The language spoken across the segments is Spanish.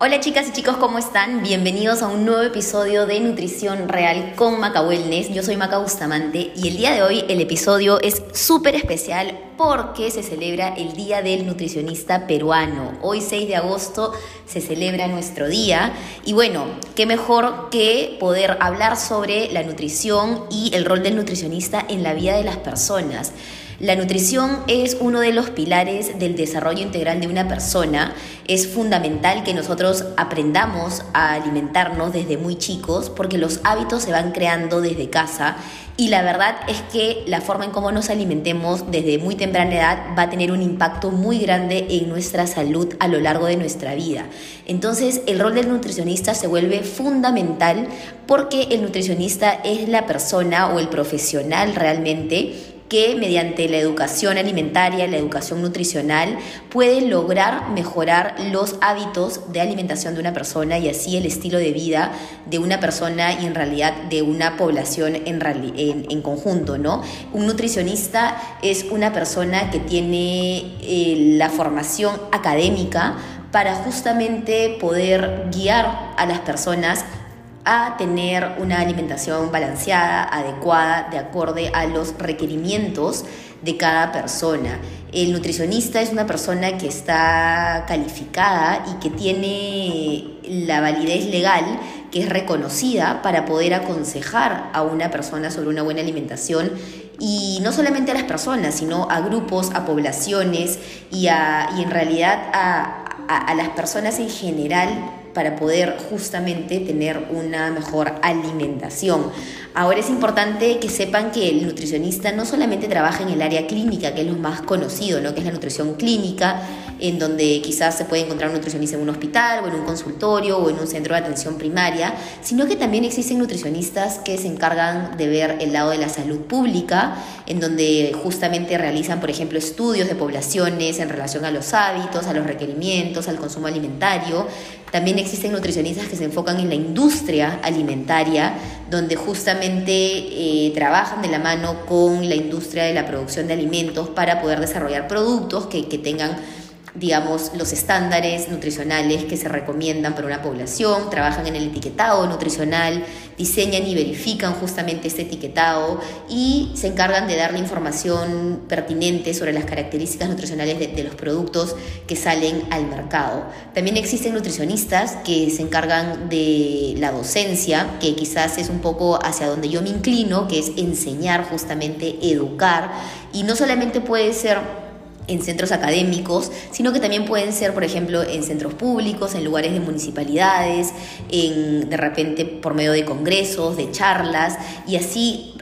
Hola chicas y chicos, ¿cómo están? Bienvenidos a un nuevo episodio de Nutrición Real con Maca Wellness. Yo soy Maca Bustamante y el día de hoy el episodio es súper especial porque se celebra el Día del Nutricionista Peruano. Hoy 6 de agosto se celebra nuestro día y bueno, qué mejor que poder hablar sobre la nutrición y el rol del nutricionista en la vida de las personas. La nutrición es uno de los pilares del desarrollo integral de una persona. Es fundamental que nosotros aprendamos a alimentarnos desde muy chicos porque los hábitos se van creando desde casa y la verdad es que la forma en cómo nos alimentemos desde muy temprana edad va a tener un impacto muy grande en nuestra salud a lo largo de nuestra vida. Entonces el rol del nutricionista se vuelve fundamental porque el nutricionista es la persona o el profesional realmente que mediante la educación alimentaria, la educación nutricional, puede lograr mejorar los hábitos de alimentación de una persona y así el estilo de vida de una persona y en realidad de una población en, en, conjunto, ¿no? Un nutricionista es una persona que tiene eh, la formación académica para justamente poder guiar a las personas a tener una alimentación balanceada, adecuada, de acorde a los requerimientos de cada persona. El nutricionista es una persona que está calificada y que tiene la validez legal que es reconocida para poder aconsejar a una persona sobre una buena alimentación y no solamente a las personas, sino a grupos, a poblaciones y, a, y en realidad a, a las personas en general para poder justamente tener una mejor alimentación. Ahora es importante que sepan que el nutricionista no solamente trabaja en el área clínica, que es lo más conocido, ¿no? que es la nutrición clínica, en donde quizás se puede encontrar un nutricionista en un hospital o en un consultorio o en un centro de atención primaria, sino que también existen nutricionistas que se encargan de ver el lado de la salud pública, en donde justamente realizan, por ejemplo, estudios de poblaciones en relación a los hábitos, a los requerimientos, al consumo alimentario. También existen nutricionistas que se enfocan en la industria alimentaria, donde justamente eh, trabajan de la mano con la industria de la producción de alimentos para poder desarrollar productos que, que tengan digamos, los estándares nutricionales que se recomiendan para una población, trabajan en el etiquetado nutricional, diseñan y verifican justamente este etiquetado y se encargan de dar la información pertinente sobre las características nutricionales de, de los productos que salen al mercado. También existen nutricionistas que se encargan de la docencia, que quizás es un poco hacia donde yo me inclino, que es enseñar justamente, educar, y no solamente puede ser en centros académicos, sino que también pueden ser, por ejemplo, en centros públicos, en lugares de municipalidades, en, de repente por medio de congresos, de charlas, y así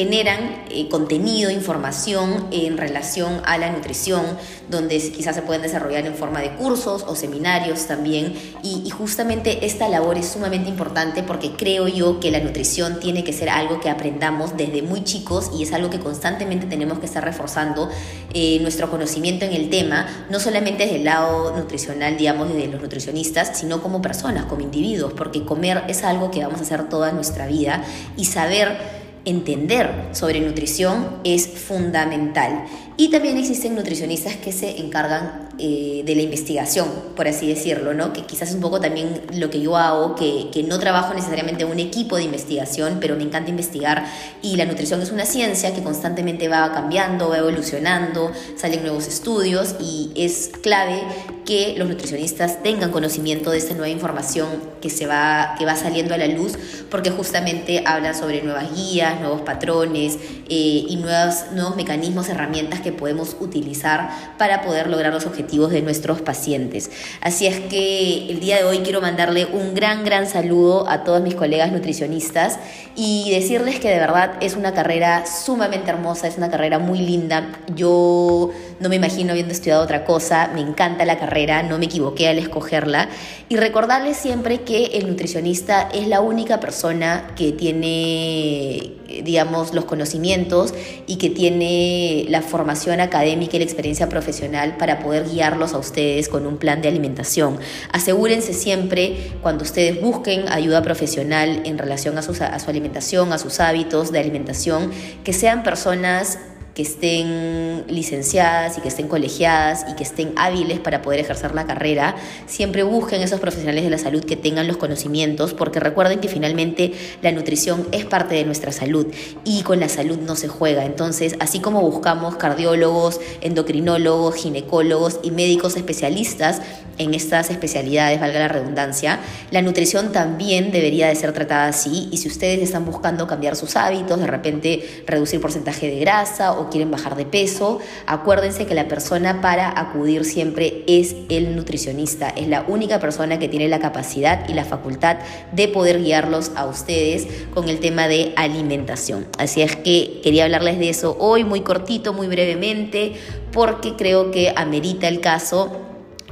generan eh, contenido, información en relación a la nutrición, donde quizás se pueden desarrollar en forma de cursos o seminarios también. Y, justamente esta labor es sumamente importante porque creo yo que la nutrición tiene que ser algo que aprendamos desde muy chicos y es algo que constantemente tenemos que estar reforzando eh, nuestro conocimiento en el tema, no solamente desde el lado nutricional, digamos, de los nutricionistas, sino como personas, como individuos, porque comer es algo que vamos a hacer toda nuestra vida y saber entender sobre nutrición es fundamental. Y también existen nutricionistas que se encargan eh, de la investigación, por así decirlo, ¿no? que quizás es un poco también lo que yo hago, que, que no trabajo necesariamente en un equipo de investigación, pero me encanta investigar y la nutrición es una ciencia que constantemente va cambiando, va evolucionando, salen nuevos estudios y es clave que los nutricionistas tengan conocimiento de esta nueva información que, se va, que va saliendo a la luz, porque justamente hablan sobre nuevas guías, nuevos patrones eh, y nuevos, nuevos mecanismos, herramientas que podemos utilizar para poder lograr los objetivos de nuestros pacientes. Así es que el día de hoy quiero mandarle un gran, gran saludo a todos mis colegas nutricionistas y decirles que de verdad es una carrera sumamente hermosa, es una carrera muy linda. Yo no me imagino habiendo estudiado otra cosa, me encanta la carrera, no me equivoqué al escogerla y recordarles siempre que el nutricionista es la única persona que tiene, digamos, los conocimientos y que tiene la formación académica y la experiencia profesional para poder guiarlos a ustedes con un plan de alimentación. Asegúrense siempre cuando ustedes busquen ayuda profesional en relación a, a su alimentación, a sus hábitos de alimentación, que sean personas que estén licenciadas y que estén colegiadas y que estén hábiles para poder ejercer la carrera, siempre busquen esos profesionales de la salud que tengan los conocimientos, porque recuerden que finalmente la nutrición es parte de nuestra salud y con la salud no se juega. Entonces, así como buscamos cardiólogos, endocrinólogos, ginecólogos y médicos especialistas en estas especialidades, valga la redundancia, la nutrición también debería de ser tratada así y si ustedes están buscando cambiar sus hábitos, de repente reducir porcentaje de grasa o quieren bajar de peso, acuérdense que la persona para acudir siempre es el nutricionista. Es la única persona que tiene la capacidad y la facultad de poder guiarlos a ustedes con el tema de alimentación. Así es que quería hablarles de eso hoy muy cortito, muy brevemente, porque creo que amerita el caso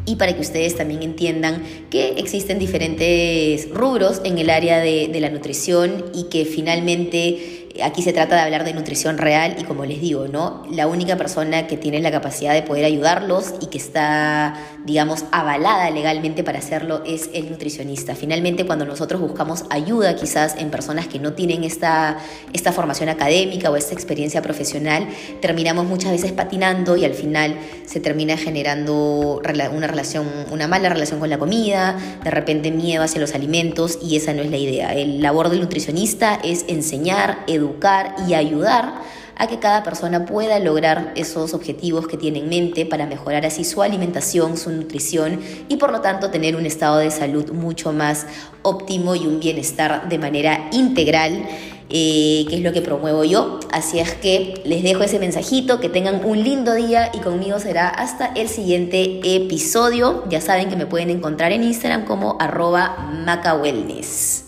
y para que ustedes también entiendan que existen diferentes rubros en el área de, de la nutrición y que finalmente aquí se trata de hablar de nutrición real y como les digo, ¿no? La única persona que tiene la capacidad de poder ayudarlos y que está, digamos, avalada legalmente para hacerlo es el nutricionista. Finalmente, cuando nosotros buscamos ayuda quizás en personas que no tienen esta, esta formación académica o esta experiencia profesional, terminamos muchas veces patinando y al final se termina generando una relación, una mala relación con la comida, de repente miedo hacia los alimentos y esa no es la idea. El labor del nutricionista es enseñar, educar, educar y ayudar a que cada persona pueda lograr esos objetivos que tiene en mente para mejorar así su alimentación, su nutrición y por lo tanto tener un estado de salud mucho más óptimo y un bienestar de manera integral. Eh, que es lo que promuevo yo. Así es que les dejo ese mensajito, que tengan un lindo día y conmigo será hasta el siguiente episodio. Ya saben que me pueden encontrar en Instagram como arroba macawellness.